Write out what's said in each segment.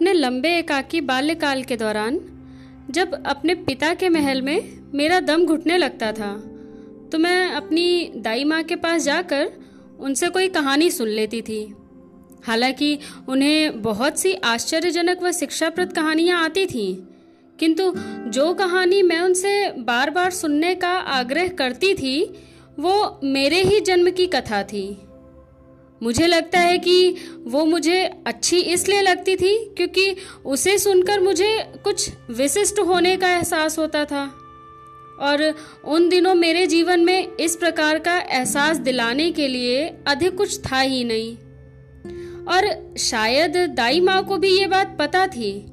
अपने लंबे एकाकी बाल्यकाल के दौरान, जब अपने पिता के महल में मेरा दम घुटने लगता था तो मैं अपनी दाई माँ के पास जाकर उनसे कोई कहानी सुन लेती थी। हालाँकि उन्हें बहुत सी आश्चर्यजनक व शिक्षाप्रद कहानियाँ आती थीं, किंतु जो कहानी मैं उनसे बार बार सुनने का आग्रह करती थी, वो मेरे ही जन्म की कथा थी। मुझे लगता है कि वो मुझे अच्छी इसलिए लगती थी क्योंकि उसे सुनकर मुझे कुछ विशिष्ट होने का एहसास होता था। और उन दिनों मेरे जीवन में इस प्रकार का एहसास दिलाने के लिए अधिक कुछ था ही नहीं। और शायद दाई माँ को भी ये बात पता थी।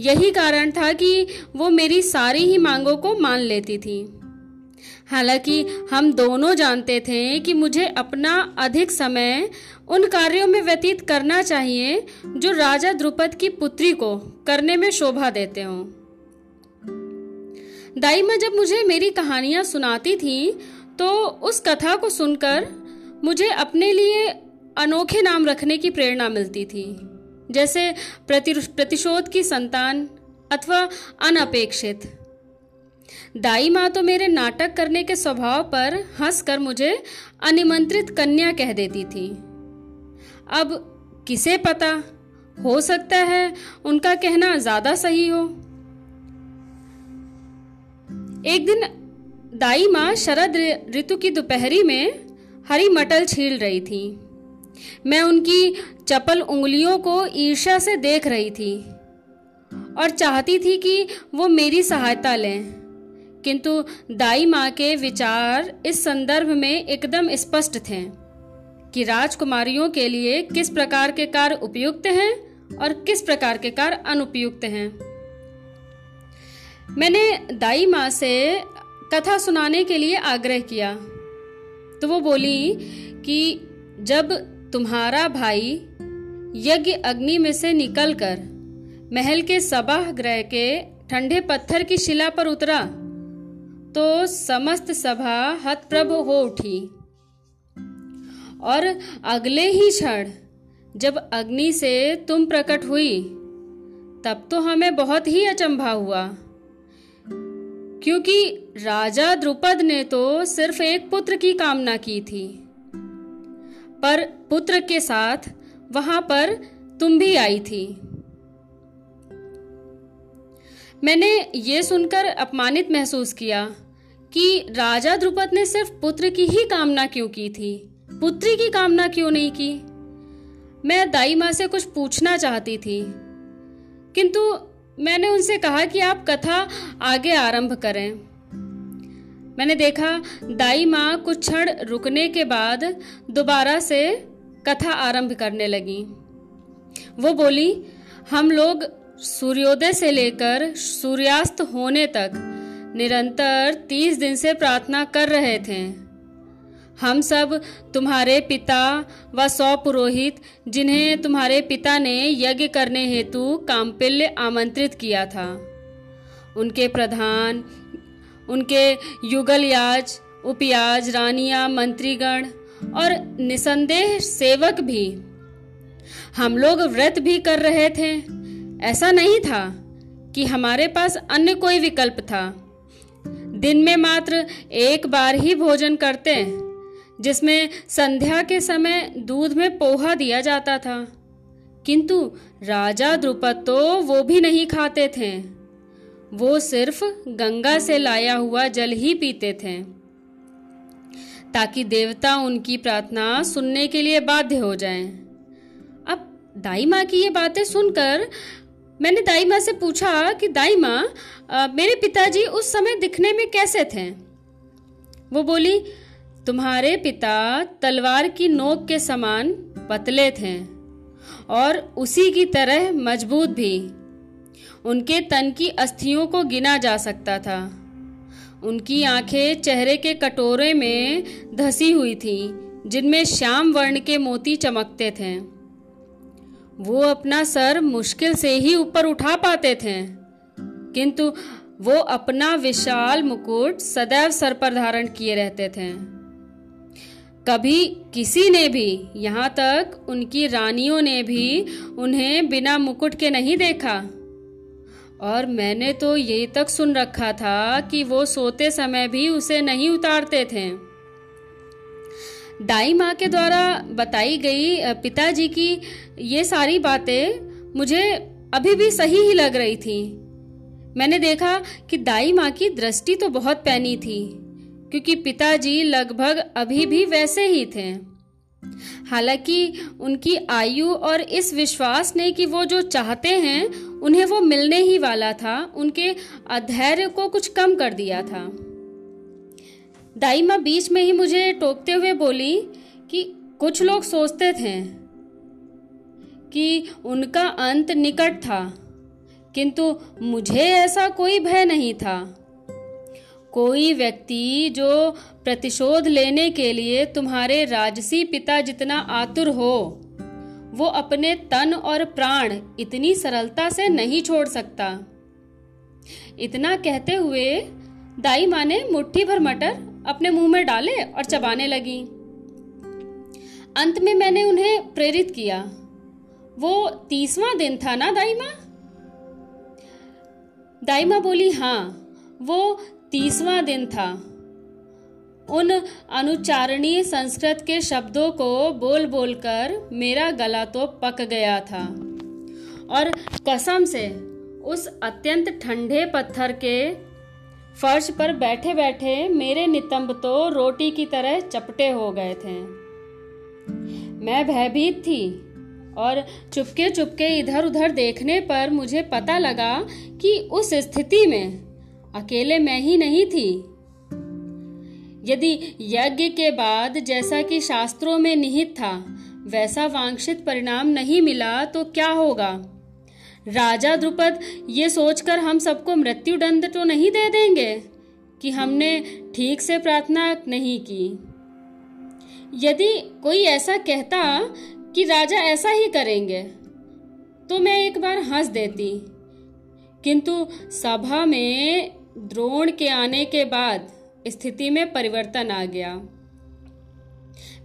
यही कारण था कि वो मेरी सारी ही मांगों को मान लेती थी। हालाँकि हम दोनों जानते थे कि मुझे अपना अधिक समय उन कार्यों में व्यतीत करना चाहिए जो राजा द्रुपद की पुत्री को करने में शोभा देते हों। दाई माँ जब मुझे मेरी कहानियाँ सुनाती थी तो उस कथा को सुनकर मुझे अपने लिए अनोखे नाम रखने की प्रेरणा मिलती थी, जैसे प्रतिशोध की संतान अथवा अनपेक्षित। दाई माँ तो मेरे नाटक करने के स्वभाव पर हंसकर मुझे अनिमंत्रित कन्या कह देती थी। अब किसे पता? हो सकता है उनका कहना ज़्यादा सही हो। एक दिन दाई माँ शरद ऋतु की दोपहरी में हरी मटल छील रही थी। मैं उनकी चपल उंगलियों को ईर्ष्या से देख रही थी और चाहती थी कि वो मेरी सहायता लें। किंतु दाई माँ के विचार इस संदर्भ में एकदम स्पष्ट थे कि राजकुमारियों के लिए किस प्रकार के कार्य उपयुक्त हैं और किस प्रकार के कार्य अनुपयुक्त हैं। मैंने दाई माँ से कथा सुनाने के लिए आग्रह किया। तो वो बोली कि जब तुम्हारा भाई यज्ञ अग्नि में से निकलकर महल के सबाह ग्रह के ठंडे पत्थर की शिला पर उतरा तो समस्त सभा हतप्रभ हो उठी। और अगले ही क्षण, जब अग्नि से तुम प्रकट हुई, तब तो हमें बहुत ही अचंभा हुआ। क्योंकि राजा द्रुपद ने तो सिर्फ़ एक पुत्र की कामना की थी। पर पुत्र के साथ वहाँ पर तुम भी आई थी। मैंने ये सुनकर अपमानित महसूस किया। कि राजा द्रुपद ने सिर्फ़ पुत्र की ही कामना क्यों की थी? पुत्री की कामना क्यों नहीं की? मैं दाई माँ से कुछ पूछना चाहती थी। किंतु मैंने उनसे कहा कि आप कथा आगे आरंभ करें। मैंने देखा, दाई माँ कुछ क्षण रुकने के बाद दोबारा से कथा आरंभ करने लगी। वो बोली, हम लोग सूर्योदय से लेकर सूर्यास्त होने तक निरंतर तीस दिन से प्रार्थना कर रहे थे। हम सब तुम्हारे पिता व सौ पुरोहित, जिन्हें तुम्हारे पिता ने यज्ञ करने हेतु कामपिल्य आमंत्रित किया था। उनके प्रधान, उनके युगल याज उपयाज, रानिया, मंत्रीगण और निसंदेह सेवक भी। हम लोग व्रत भी कर रहे थे। ऐसा नहीं था कि हमारे पास अन्य कोई विकल्प था। दिन में मात्र एक बार ही भोजन करते जिसमें संध्या के समय दूध में पोहा दिया जाता था किंतु राजा द्रुपद तो वो भी नहीं खाते थे वो सिर्फ़ गंगा से लाया हुआ जल ही पीते थे, ताकि देवता उनकी प्रार्थना सुनने के लिए बाध्य हो जाएँ। अब दाई माँ की ये बातें सुनकर मैंने दाई माँ से पूछा कि दाई माँ मेरे पिताजी उस समय दिखने में कैसे थे? वो बोली, तुम्हारे पिता तलवार की नोक के समान पतले थे और उसी की तरह मज़बूत भी। उनके तन की अस्थियों को गिना जा सकता था। उनकी आँखें चेहरे के कटोरे में धसी हुई थी, जिनमें श्याम वर्ण के मोती चमकते थे। वो अपना सर मुश्किल से ही ऊपर उठा पाते थे। किंतु वो अपना विशाल मुकुट सदैव सर पर धारण किए रहते थे। कभी किसी ने भी, यहाँ तक उनकी रानियों ने भी उन्हें बिना मुकुट के नहीं देखा। और मैंने तो यही तक सुन रखा था कि वो सोते समय भी उसे नहीं उतारते थे। दाई माँ के द्वारा बताई गई पिताजी की ये सारी बातें मुझे अभी भी सही ही लग रही थी। मैंने देखा कि दाई माँ की दृष्टि तो बहुत पैनी थी, क्योंकि पिताजी लगभग अभी भी वैसे ही थे। हालाँकि उनकी आयु और इस विश्वास ने कि वो जो चाहते हैं, उन्हें वो मिलने ही वाला था, उनके अधैर्य को कुछ कम कर दिया था। दाई माँ बीच में ही मुझे टोकते हुए बोली कि कुछ लोग सोचते थे कि उनका अंत निकट था, किंतु मुझे ऐसा कोई भय नहीं था। कोई व्यक्ति जो प्रतिशोध लेने के लिए तुम्हारे राजसी पिता जितना आतुर हो, वो अपने तन और प्राण इतनी सरलता से नहीं छोड़ सकता। इतना कहते हुए दाई माँ ने मुट्ठी भर मटर अपने मुँह में डाले और चबाने लगी। अंत में मैंने उन्हें प्रेरित किया। वो तीसवा दिन था ना दाई माँ बोली हाँ वो तीसवा दिन था। उन अनुचारणीय संस्कृत के शब्दों को बोल बोलकर मेरा गला तो पक गया था। और कसम से उस अत्यंत ठंडे पत्थर के फर्श पर बैठे बैठे मेरे नितंब तो रोटी की तरह चपटे हो गए थे। मैं भयभीत थी और चुपके चुपके इधर उधर देखने पर मुझे पता लगा कि उस स्थिति में अकेले मैं ही नहीं थी। यदि यज्ञ के बाद जैसा कि शास्त्रों में निहित था, वैसा वांछित परिणाम नहीं मिला तो क्या होगा? राजा द्रुपद, ये सोचकर हम सबको मृत्यु दंड तो नहीं दे देंगे कि हमने ठीक से प्रार्थना नहीं की। यदि कोई ऐसा कहता कि राजा ऐसा ही करेंगे। तो मैं एक बार हंस देती। किंतु सभा में द्रोण के आने के बाद स्थिति में परिवर्तन आ गया।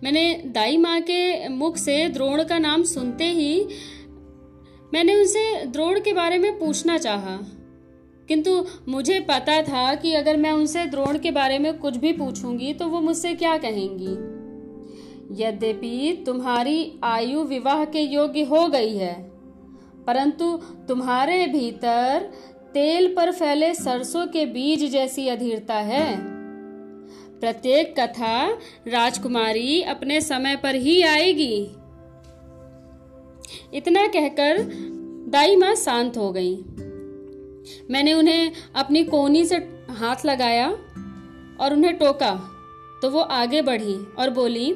मैंने दाई माँ के मुख से द्रोण का नाम सुनते ही मैंने उनसे द्रोण के बारे में पूछना चाहा। किंतु मुझे पता था कि अगर मैं उनसे द्रोण के बारे में कुछ भी पूछूँगी तो वो मुझसे क्या कहेंगी। यद्यपि तुम्हारी आयु विवाह के योग्य हो गई है, परंतु तुम्हारे भीतर तेल पर फैले सरसों के बीज जैसी अधीरता है। प्रत्येक कथा राजकुमारी अपने समय पर ही आएगी। इतना कहकर दाई माँ शांत हो गई। मैंने उन्हें अपनी कोनी से हाथ लगाया और उन्हें टोका तो वो आगे बढ़ी और बोली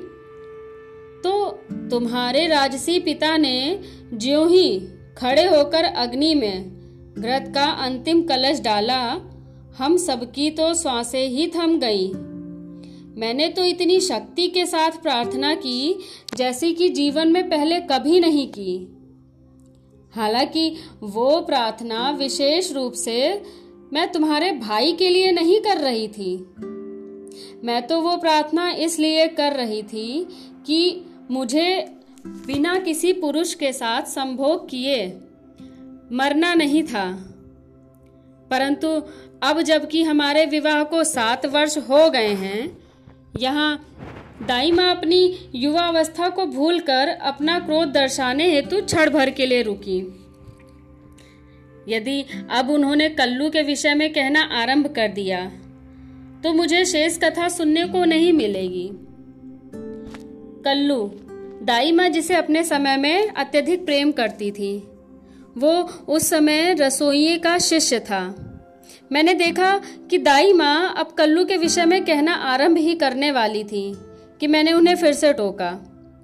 तो तुम्हारे राजसी पिता ने ज्यो ही खड़े होकर अग्नि में घृत का अंतिम कलश डाला, हम सबकी तो श्वासें ही थम गई। मैंने तो इतनी शक्ति के साथ प्रार्थना की, जैसी कि जीवन में पहले कभी नहीं की। हालाँकि वो प्रार्थना विशेष रूप से मैं तुम्हारे भाई के लिए नहीं कर रही थी। मैं तो वो प्रार्थना इसलिए कर रही थी कि मुझे बिना किसी पुरुष के साथ संभोग किए मरना नहीं था। परंतु अब जबकि हमारे विवाह को सात वर्ष हो गए हैं, यहाँ दाई माँ अपनी युवावस्था को भूलकर अपना क्रोध दर्शाने हेतु क्षण भर के लिए रुकी। यदि अब उन्होंने कल्लू के विषय में कहना आरंभ कर दिया तो मुझे शेष कथा सुनने को नहीं मिलेगी। कल्लू, दाई माँ जिसे अपने समय में अत्यधिक प्रेम करती थी, वो उस समय रसोइये का शिष्य था। मैंने देखा कि दाई माँ अब कल्लू के विषय में कहना आरंभ ही करने वाली थी कि मैंने उन्हें फिर से टोका।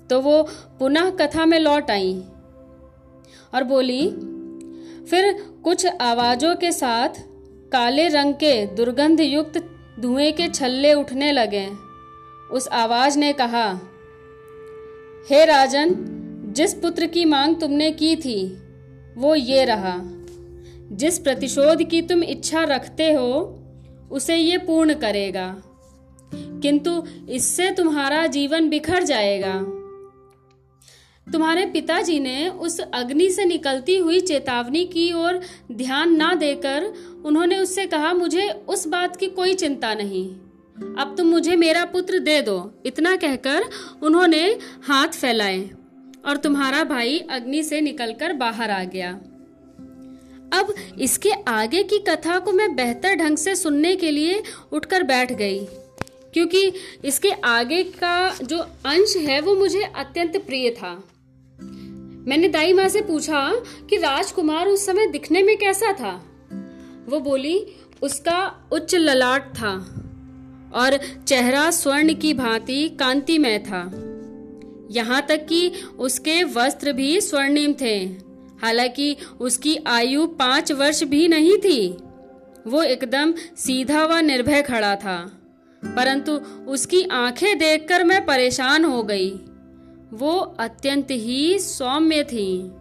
तो वो पुनः कथा में लौट आई और बोली, फिर कुछ आवाजों के साथ काले रंग के दुर्गंध युक्त धुएँ के छल्ले उठने लगे। उस आवाज़ ने कहा हे राजन, जिस पुत्र की मांग तुमने की थी, वो ये रहा। जिस प्रतिशोध की तुम इच्छा रखते हो, उसे ये पूर्ण करेगा। किंतु इससे तुम्हारा जीवन बिखर जाएगा। तुम्हारे पिताजी ने उस अग्नि से निकलती हुई चेतावनी की ओर ध्यान ना देकर उन्होंने उससे कहा, मुझे उस बात की कोई चिंता नहीं। अब तुम मुझे मेरा पुत्र दे दो। इतना कहकर उन्होंने हाथ फैलाए और तुम्हारा भाई अग्नि से निकलकर बाहर आ गया। अब इसके आगे की कथा को मैं बेहतर ढंग से सुनने के लिए उठकर बैठ गई, क्योंकि इसके आगे का जो अंश है वो मुझे अत्यंत प्रिय था। मैंने दाई माँ से पूछा कि राजकुमार उस समय दिखने में कैसा था? वो बोली, उसका उच्च ललाट था। और चेहरा स्वर्ण की भांति कांतिमय था। यहाँ तक कि उसके वस्त्र भी स्वर्णिम थे। हालाँकि उसकी आयु पाँच वर्ष भी नहीं थी। वो एकदम सीधा व निर्भय खड़ा था। परंतु उसकी आँखें देखकर मैं परेशान हो गई। वो अत्यंत ही सौम्य थी।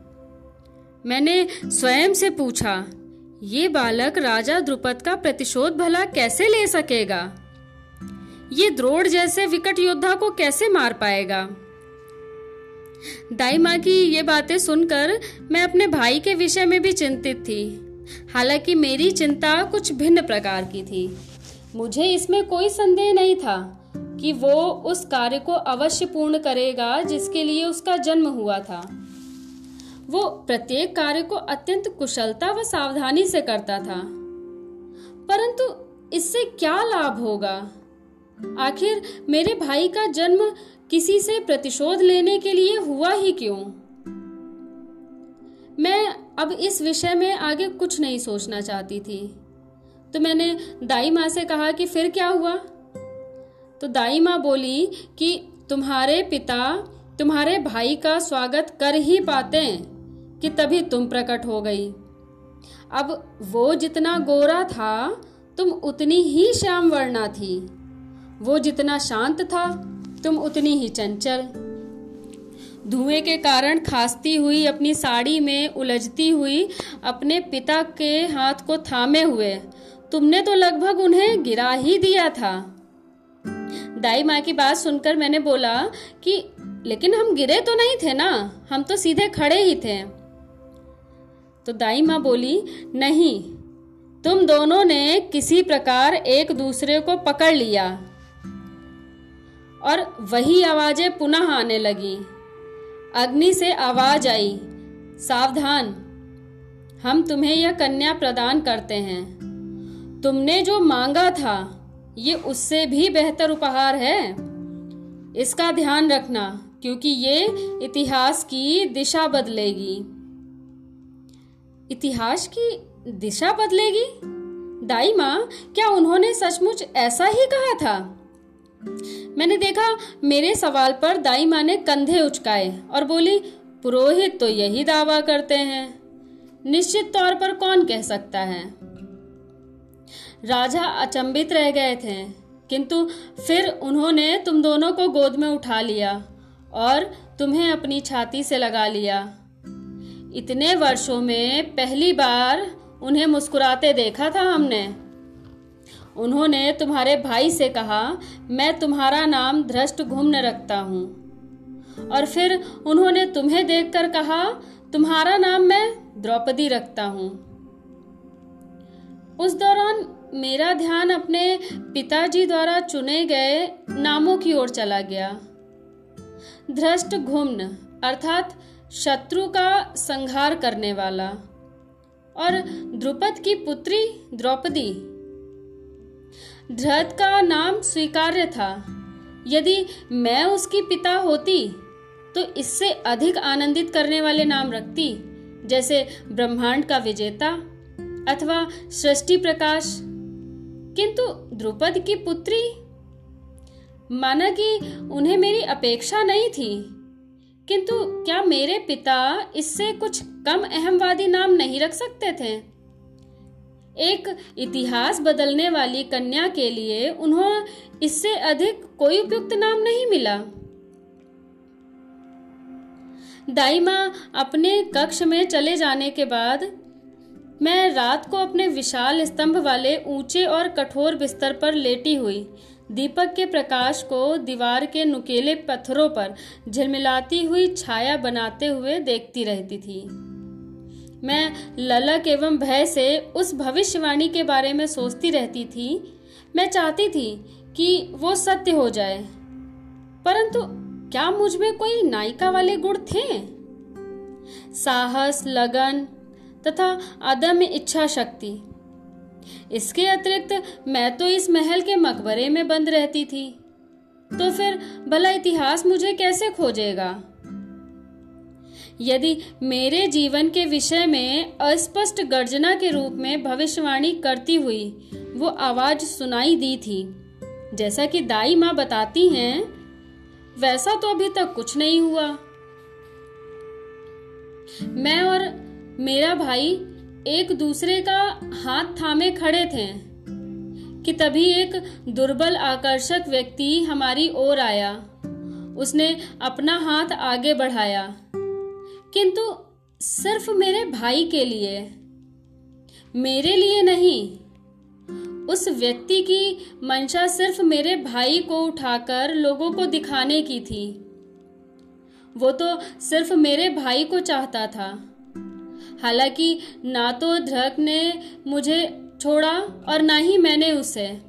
मैंने स्वयं से पूछा, ये बालक राजा द्रुपद का प्रतिशोध भला कैसे ले सकेगा? ये द्रोड़ जैसे विकट योद्धा को कैसे मार पाएगा? दाई माँ की ये बातें सुनकर मैं अपने भाई के विषय में भी चिंतित थी। हालाँकि मेरी चिंता कुछ भिन्न प्रकार की थी। मुझे इसमें कोई संदेह नहीं था कि वो उस कार्य को अवश्य पूर्ण करेगा जिसके लिए उसका जन्म हुआ था। वो प्रत्येक कार्य को अत्यंत कुशलता व सावधानी से करता था। परंतु इससे क्या लाभ होगा? आखिर मेरे भाई का जन्म किसी से प्रतिशोध लेने के लिए हुआ ही क्यों? मैं अब इस विषय में आगे कुछ नहीं सोचना चाहती थी। तो मैंने दाई माँ से कहा कि फिर क्या हुआ? तो दाई माँ बोली कि तुम्हारे पिता तुम्हारे भाई का स्वागत कर ही पाते कि तभी तुम प्रकट हो गई। अब वो जितना गोरा था, तुम उतनी ही श्याम वर्णा थी। वो जितना शांत था, तुम उतनी ही चंचल। धुएँ के कारण खासती हुई अपनी साड़ी में उलझती हुई अपने पिता के हाथ को थामे हुए। तुमने तो लगभग उन्हें गिरा ही दिया था। दाई माँ की बात सुनकर मैंने बोला कि, लेकिन हम गिरे तो नहीं थे ना? हम तो सीधे खड़े ही थे। तो दाई माँ बोली, नहीं, तुम दोनों ने किसी प्रकार एक दूसरे को पकड़ लिया। और वही आवाज़ें पुनः आने लगी। अग्नि से आवाज़ आई, सावधान, हम तुम्हें यह कन्या प्रदान करते हैं। तुमने जो मांगा था, ये उससे भी बेहतर उपहार है। इसका ध्यान रखना, क्योंकि ये इतिहास की दिशा बदलेगी। इतिहास की दिशा बदलेगी? दाई माँ, क्या उन्होंने सचमुच ऐसा ही कहा था? मैंने देखा मेरे सवाल पर दाई माँ ने कंधे उचकाए और बोली, पुरोहित तो यही दावा करते हैं। निश्चित तौर पर कौन कह सकता है? राजा अचंबित रह गए थे, किंतु फिर उन्होंने तुम दोनों को गोद में उठा लिया और तुम्हें अपनी छाती से लगा लिया। इतने वर्षों में पहली बार उन्हें मुस्कुराते देखा था हमने। उन्होंने तुम्हारे भाई से कहा, मैं तुम्हारा नाम धृष्ट घुम्न रखता हूँ। और फिर उन्होंने तुम्हें देखकर कहा, तुम्हारा नाम मैं द्रौपदी रखता हूँ। उस दौरान मेरा ध्यान अपने पिताजी द्वारा चुने गए नामों की ओर चला गया। धृष्ट घुम्न, अर्थात शत्रु का संहार करने वाला, और द्रुपद की पुत्री द्रौपदी। धृत का नाम स्वीकार्य था। यदि मैं उसकी पिता होती तो इससे अधिक आनंदित करने वाले नाम रखती, जैसे ब्रह्मांड का विजेता अथवा सृष्टि प्रकाश। किंतु द्रुपद की पुत्री? माना कि उन्हें मेरी अपेक्षा नहीं थी। किंतु क्या मेरे पिता इससे कुछ कम अहमवादी नाम नहीं रख सकते थे? एक इतिहास बदलने वाली कन्या के लिए उन्हें इससे अधिक कोई उपयुक्त नाम नहीं मिला। दाई माँ अपने कक्ष में चले जाने के बाद मैं रात को अपने विशाल स्तंभ वाले ऊँचे और कठोर बिस्तर पर लेटी हुई। दीपक के प्रकाश को दीवार के नुकेले पत्थरों पर झिलमिलाती हुई छाया बनाते हुए देखती रहती थी। मैं ललक एवं भय से उस भविष्यवाणी के बारे में सोचती रहती थी। मैं चाहती थी कि वो सत्य हो जाए। परंतु क्या मुझमें कोई नायिका वाले गुण थे? साहस, लगन तथा अदम्य इच्छा शक्ति। इसके अतिरिक्त मैं तो इस महल के मकबरे में बंद रहती थी। तो फिर भला इतिहास मुझे कैसे खोजेगा? यदि मेरे जीवन के विषय में अस्पष्ट गर्जना के रूप में भविष्यवाणी करती हुई वो आवाज़ सुनाई दी थी, जैसा कि दाई माँ बताती हैं, वैसा तो अभी तक कुछ नहीं हुआ। मैं और मेरा भाई एक दूसरे का हाथ थामे खड़े थे, कि तभी एक दुर्बल आकर्षक व्यक्ति हमारी ओर आया। उसने अपना हाथ आगे बढ़ाया। किंतु सिर्फ़ मेरे भाई के लिए, मेरे लिए नहीं। उस व्यक्ति की मंशा सिर्फ़ मेरे भाई को उठाकर लोगों को दिखाने की थी। वो तो सिर्फ़ मेरे भाई को चाहता था। हालाँकि ना तो ध्रक ने मुझे छोड़ा और ना ही मैंने उसे।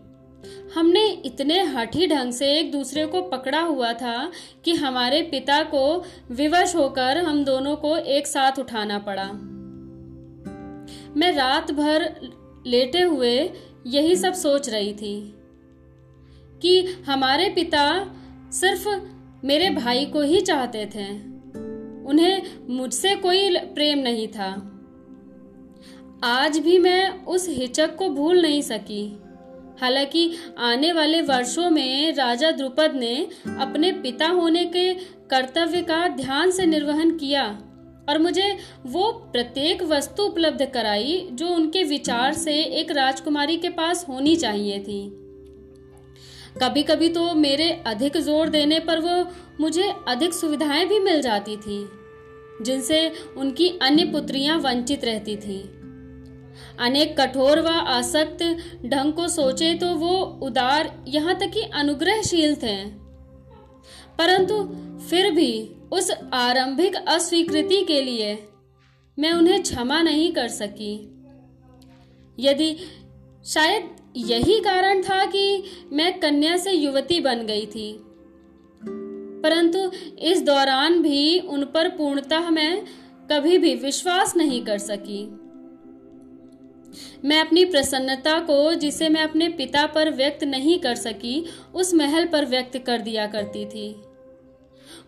हमने इतने हठी ढंग से एक दूसरे को पकड़ा हुआ था कि हमारे पिता को विवश होकर हम दोनों को एक साथ उठाना पड़ा। मैं रात भर लेटे हुए यही सब सोच रही थी कि हमारे पिता सिर्फ़ मेरे भाई को ही चाहते थे। उन्हें मुझसे कोई प्रेम नहीं था। आज भी मैं उस हिचक को भूल नहीं सकी। हालाँकि आने वाले वर्षों में राजा द्रुपद ने अपने पिता होने के कर्तव्य का ध्यान से निर्वहन किया और मुझे वो प्रत्येक वस्तु उपलब्ध कराई जो उनके विचार से एक राजकुमारी के पास होनी चाहिए थी। कभी कभी तो मेरे अधिक ज़ोर देने पर वो मुझे अधिक सुविधाएँ भी मिल जाती थी, जिनसे उनकी अन्य पुत्रियाँ वंचित रहती थी। अनेक कठोर व आसक्त ढंग को सोचे तो वो उदार यहाँ तक कि अनुग्रहशील थे। परंतु फिर भी उस आरंभिक अस्वीकृति के लिए मैं उन्हें क्षमा नहीं कर सकी। यदि शायद यही कारण था कि मैं कन्या से युवती बन गई थी। परंतु इस दौरान भी उन पर पूर्णतः मैं कभी भी विश्वास नहीं कर सकी। मैं अपनी प्रसन्नता को, जिसे मैं अपने पिता पर व्यक्त नहीं कर सकी, उस महल पर व्यक्त कर दिया करती थी।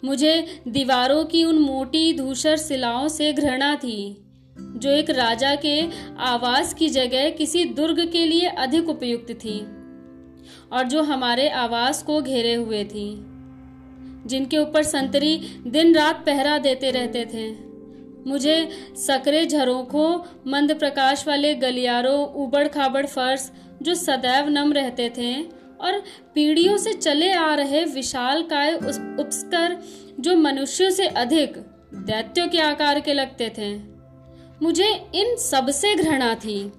मुझे दीवारों की उन मोटी धूसर शिलाओं से घृणा थी, जो एक राजा के आवास की जगह किसी दुर्ग के लिए अधिक उपयुक्त थी, और जो हमारे आवास को घेरे हुए थी, जिनके ऊपर संतरी दिन रात पहरा देते रहते थे। मुझे सकरे झरोखों, मंद प्रकाश वाले गलियारों उबड़ खाबड़ फर्श, जो सदैव नम रहते थे, और पीढ़ियों से चले आ रहे विशाल काय उपस्कर, जो मनुष्यों से अधिक दैत्यों के आकार के लगते थे। मुझे इन सबसे घृणा थी।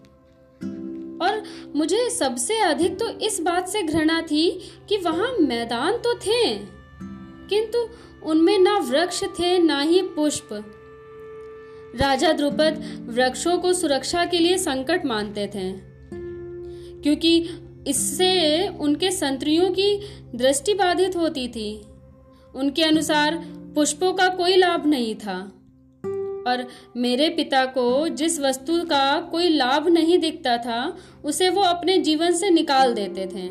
और मुझे सबसे अधिक तो इस बात से घृणा थी कि वहाँ मैदान तो थे, किंतु उनमें ना वृक्ष थे, ना ही पुष्प। राजा द्रुपद वृक्षों को सुरक्षा के लिए संकट मानते थे, क्योंकि इससे उनके संतरियों की दृष्टि बाधित होती थी। उनके अनुसार पुष्पों का कोई लाभ नहीं था, और मेरे पिता को जिस वस्तु का कोई लाभ नहीं दिखता था, उसे वो अपने जीवन से निकाल देते थे।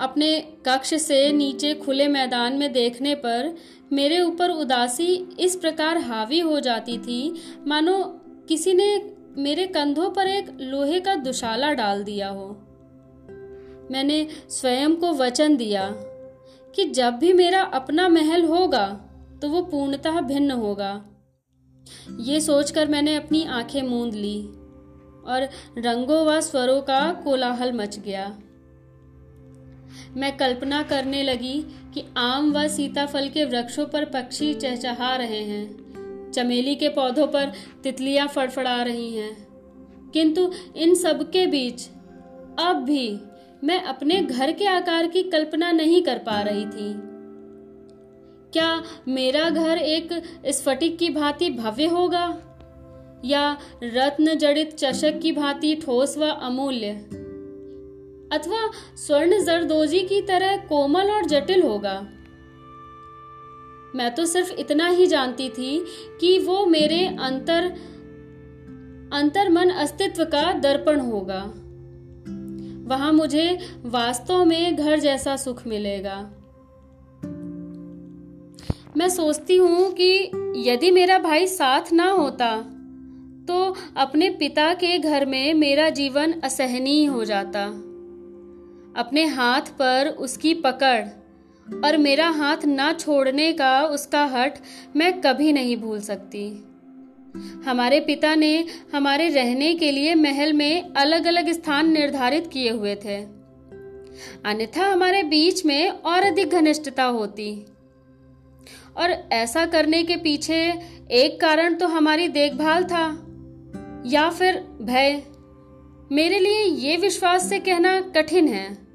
अपने कक्ष से नीचे खुले मैदान में देखने पर मेरे ऊपर उदासी इस प्रकार हावी हो जाती थी। मानो किसी ने मेरे कंधों पर एक लोहे का दुशाला डाल दिया हो। मैंने स्वयं को वचन दिया कि जब भी मेरा अपना महल होगा तो वो पूर्णतः भिन्न होगा। ये सोचकर मैंने अपनी आँखें मूंद ली और रंगों व स्वरों का कोलाहल मच गया। मैं कल्पना करने लगी कि आम व सीताफल के वृक्षों पर पक्षी चहचहा रहे हैं। चमेली के पौधों पर तितलियाँ फड़फड़ा रही हैं। किंतु इन सब के बीच अब भी मैं अपने घर के आकार की कल्पना नहीं कर पा रही थी। क्या मेरा घर एक स्फटिक की भांति भव्य होगा? या रत्न जड़ित चषक की भांति ठोस व अमूल्य? अथवा स्वर्ण जरदोजी की तरह कोमल और जटिल होगा। मैं तो सिर्फ़ इतना ही जानती थी कि वो मेरे अंतर अंतर मन अस्तित्व का दर्पण होगा। वहाँ मुझे वास्तव में घर जैसा सुख मिलेगा। मैं सोचती हूँ कि यदि मेरा भाई साथ ना होता तो अपने पिता के घर में मेरा जीवन असहनीय हो जाता। अपने हाथ पर उसकी पकड़, और मेरा हाथ ना छोड़ने का उसका हट मैं कभी नहीं भूल सकती। हमारे पिता ने हमारे रहने के लिए महल में अलग अलग स्थान निर्धारित किए हुए थे। अन्यथा हमारे बीच में और अधिक घनिष्ठता होती। और ऐसा करने के पीछे एक कारण तो हमारी देखभाल था, या फिर भय। मेरे लिए ये विश्वास से कहना कठिन है।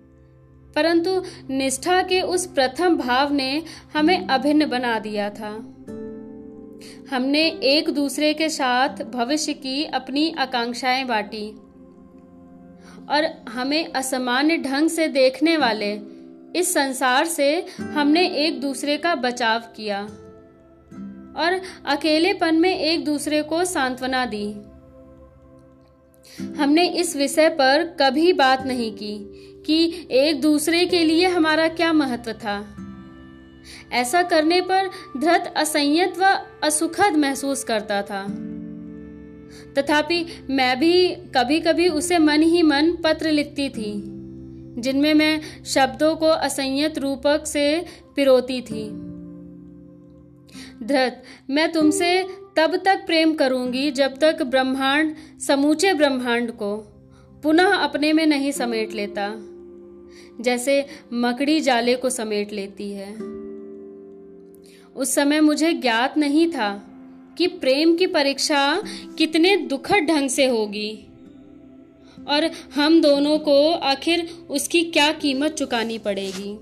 परंतु निष्ठा के उस प्रथम भाव ने हमें अभिन्न बना दिया था। हमने एक दूसरे के साथ भविष्य की अपनी आकांक्षाएँ बांटी और हमें असामान्य ढंग से देखने वाले इस संसार से हमने एक दूसरे का बचाव किया और अकेलेपन में एक दूसरे को सांत्वना दी। हमने इस विषय पर कभी बात नहीं की कि एक दूसरे के लिए हमारा क्या महत्व था? ऐसा करने पर धृत असंयत व असुखद महसूस करता था। तथापि मैं भी कभी कभी उसे मन ही मन पत्र लिखती थी, जिनमें मैं शब्दों को असंयत रूपक से पिरोती थी। धृत, मैं तुमसे तब तक प्रेम करूँगी जब तक ब्रह्मांड, समूचे ब्रह्मांड को पुनः अपने में नहीं समेट लेता। जैसे मकड़ी जाले को समेट लेती है। उस समय मुझे ज्ञात नहीं था कि प्रेम की परीक्षा कितने दुखद ढंग से होगी और हम दोनों को आखिर उसकी क्या कीमत चुकानी पड़ेगी।